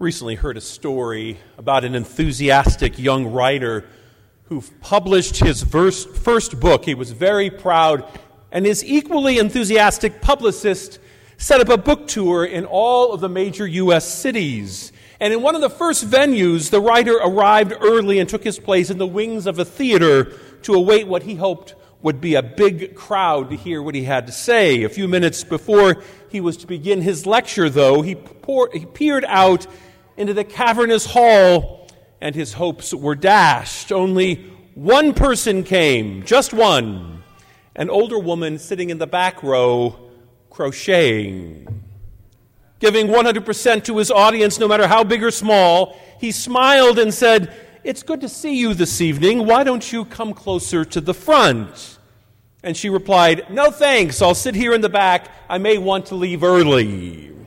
recently heard a story about an enthusiastic young writer who published his first, book. He was very proud, and his equally enthusiastic publicist set up a book tour in all of the major U.S. cities. And in one of the first venues, the writer arrived early and took his place in the wings of a theater to await what he hoped would be a big crowd to hear what he had to say. A few minutes before he was to begin his lecture, though, he, poured, he peered out into the cavernous hall, and his hopes were dashed. Only one person came, just one, an older woman sitting in the back row, crocheting. Giving 100% to his audience, no matter how big or small, he smiled and said, It's good to see you this evening. Why don't you come closer to the front? And she replied, No thanks. I'll sit here in the back. I may want to leave early.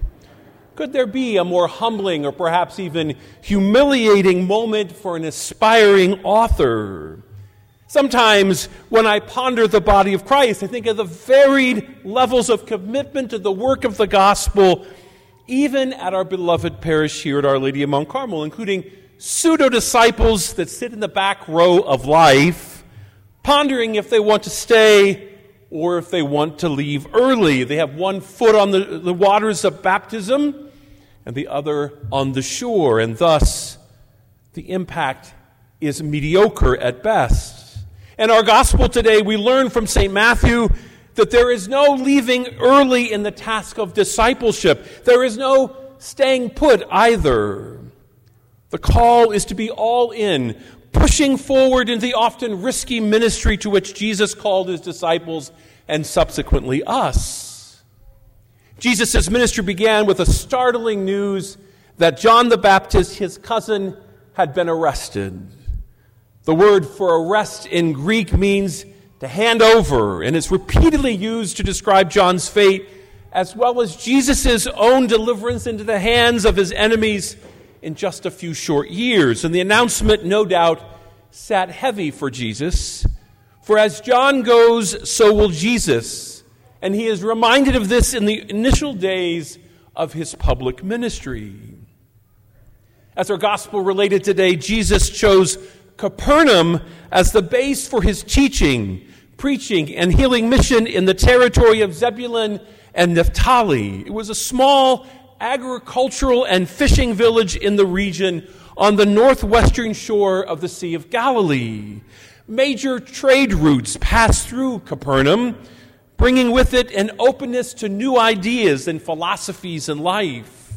Could there be a more humbling or perhaps even humiliating moment for an aspiring author? Sometimes when I ponder the body of Christ, I think of the varied levels of commitment to the work of the gospel, even at our beloved parish here at Our Lady of Mount Carmel, including pseudo disciples that sit in the back row of life, pondering if they want to stay or if they want to leave early. They have one foot on the, the waters of baptism and the other on the shore, and thus the impact is mediocre at best. In our gospel today, we learn from St. Matthew that there is no leaving early in the task of discipleship. There is no staying put either. The call is to be all in, pushing forward in the often risky ministry to which Jesus called his disciples and subsequently us. Jesus' ministry began with a startling news that John the Baptist, his cousin, had been arrested. The word for arrest in Greek means to hand over, and it's repeatedly used to describe John's fate, as well as Jesus' own deliverance into the hands of his enemies in just a few short years. And the announcement, no doubt, sat heavy for Jesus. For as John goes, so will Jesus. And he is reminded of this in the initial days of his public ministry. As our gospel related today, Jesus chose Capernaum as the base for his teaching, preaching, and healing mission in the territory of Zebulun and Naphtali. It was a small agricultural and fishing village in the region on the northwestern shore of the Sea of Galilee. Major trade routes passed through Capernaum, bringing with it an openness to new ideas and philosophies in life.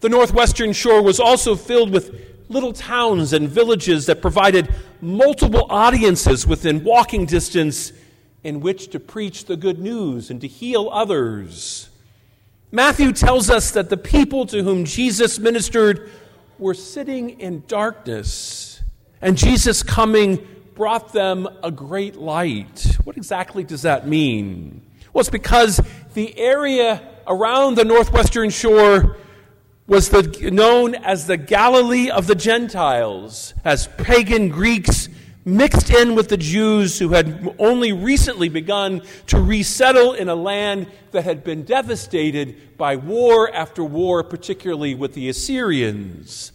The northwestern shore was also filled with little towns and villages that provided multiple audiences within walking distance in which to preach the good news and to heal others. Matthew tells us that the people to whom Jesus ministered were sitting in darkness, and Jesus coming brought them a great light. What exactly does that mean? Well, it's because the area around the northwestern shore was the, known as the Galilee of the Gentiles, as pagan Greeks mixed in with the Jews who had only recently begun to resettle in a land that had been devastated by war after war, particularly with the Assyrians.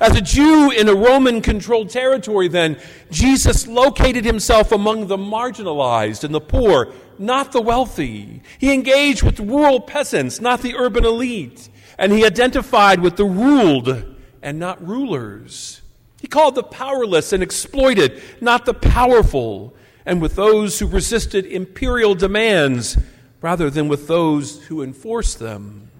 As a Jew in a Roman controlled territory, then, Jesus located himself among the marginalized and the poor, not the wealthy. He engaged with rural peasants, not the urban elite. And he identified with the ruled and not rulers. He called the powerless and exploited, not the powerful, and with those who resisted imperial demands rather than with those who enforced them.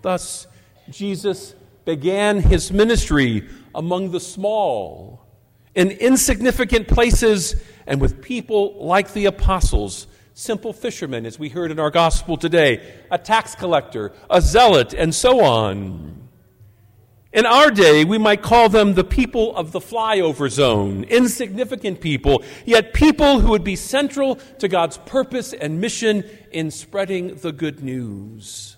Thus, Jesus began his ministry among the small, in insignificant places, and with people like the apostles, simple fishermen, as we heard in our gospel today, a tax collector, a zealot, and so on. In our day, we might call them the people of the flyover zone, insignificant people, yet people who would be central to God's purpose and mission in spreading the good news.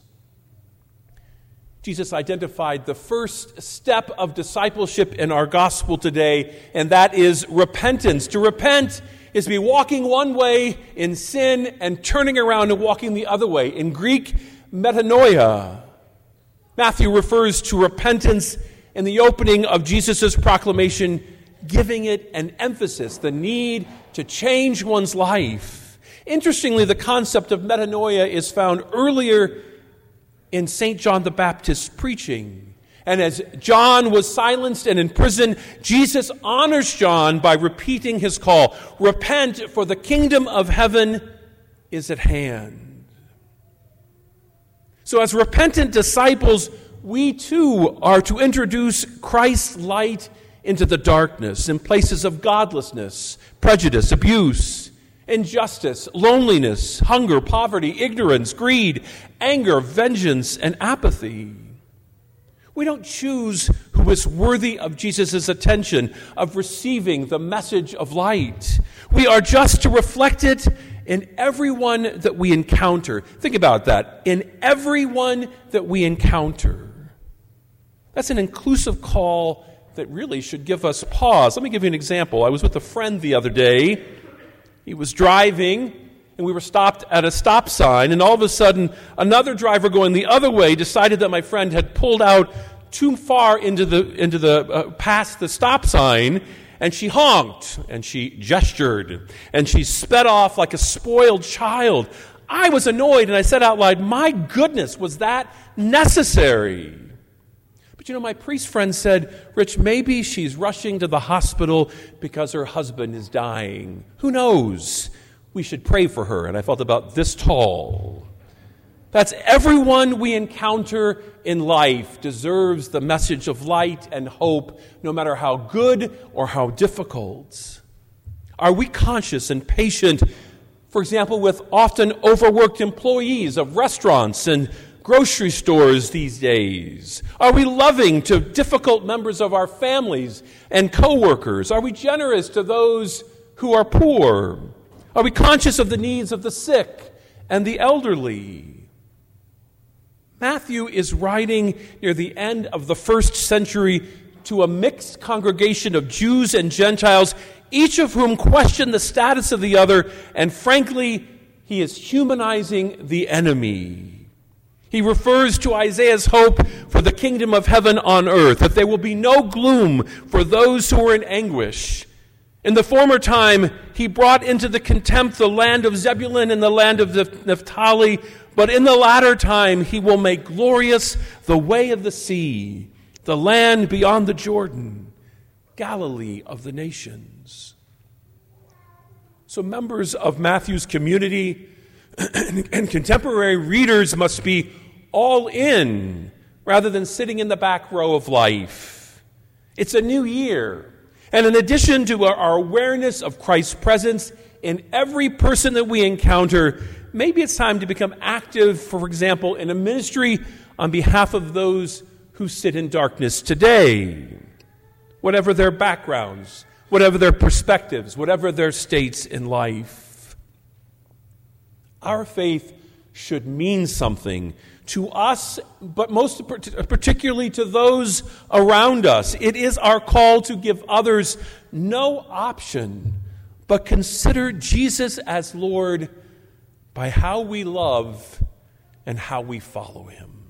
Jesus identified the first step of discipleship in our gospel today, and that is repentance. To repent is to be walking one way in sin and turning around and walking the other way. In Greek, metanoia. Matthew refers to repentance in the opening of Jesus' proclamation, giving it an emphasis, the need to change one's life. Interestingly, the concept of metanoia is found earlier in St. John the Baptist's preaching. And as John was silenced and in prison, Jesus honors John by repeating his call Repent, for the kingdom of heaven is at hand. So, as repentant disciples, we too are to introduce Christ's light into the darkness in places of godlessness, prejudice, abuse, injustice, loneliness, hunger, poverty, ignorance, greed, anger, vengeance, and apathy. We don't choose who is worthy of Jesus' attention, of receiving the message of light. We are just to reflect it in everyone that we encounter. Think about that. In everyone that we encounter. That's an inclusive call that really should give us pause. Let me give you an example. I was with a friend the other day. He was driving, and we were stopped at a stop sign, and all of a sudden, another driver going the other way decided that my friend had pulled out too far into the, into the, uh, past the stop sign, and she honked, and she gestured, and she sped off like a spoiled child. I was annoyed, and I said out loud, My goodness, was that necessary? But you know, my priest friend said, Rich, maybe she's rushing to the hospital because her husband is dying. Who knows? We should pray for her. And I felt about this tall. That's everyone we encounter in life deserves the message of light and hope, no matter how good or how difficult. Are we conscious and patient, for example, with often overworked employees of restaurants and grocery stores these days? Are we loving to difficult members of our families and coworkers? Are we generous to those who are poor? Are we conscious of the needs of the sick and the elderly? Matthew is writing near the end of the first century to a mixed congregation of Jews and Gentiles, each of whom question the status of the other, and frankly, he is humanizing the enemy. He refers to Isaiah's hope for the kingdom of heaven on earth, that there will be no gloom for those who are in anguish. In the former time, he brought into the contempt the land of Zebulun and the land of Naphtali, but in the latter time, he will make glorious the way of the sea, the land beyond the Jordan, Galilee of the nations. So, members of Matthew's community and contemporary readers must be all in rather than sitting in the back row of life. It's a new year. And in addition to our awareness of Christ's presence in every person that we encounter, maybe it's time to become active, for example, in a ministry on behalf of those who sit in darkness today, whatever their backgrounds, whatever their perspectives, whatever their states in life. Our faith should mean something to us, but most particularly to those around us. It is our call to give others no option but consider Jesus as Lord by how we love and how we follow him.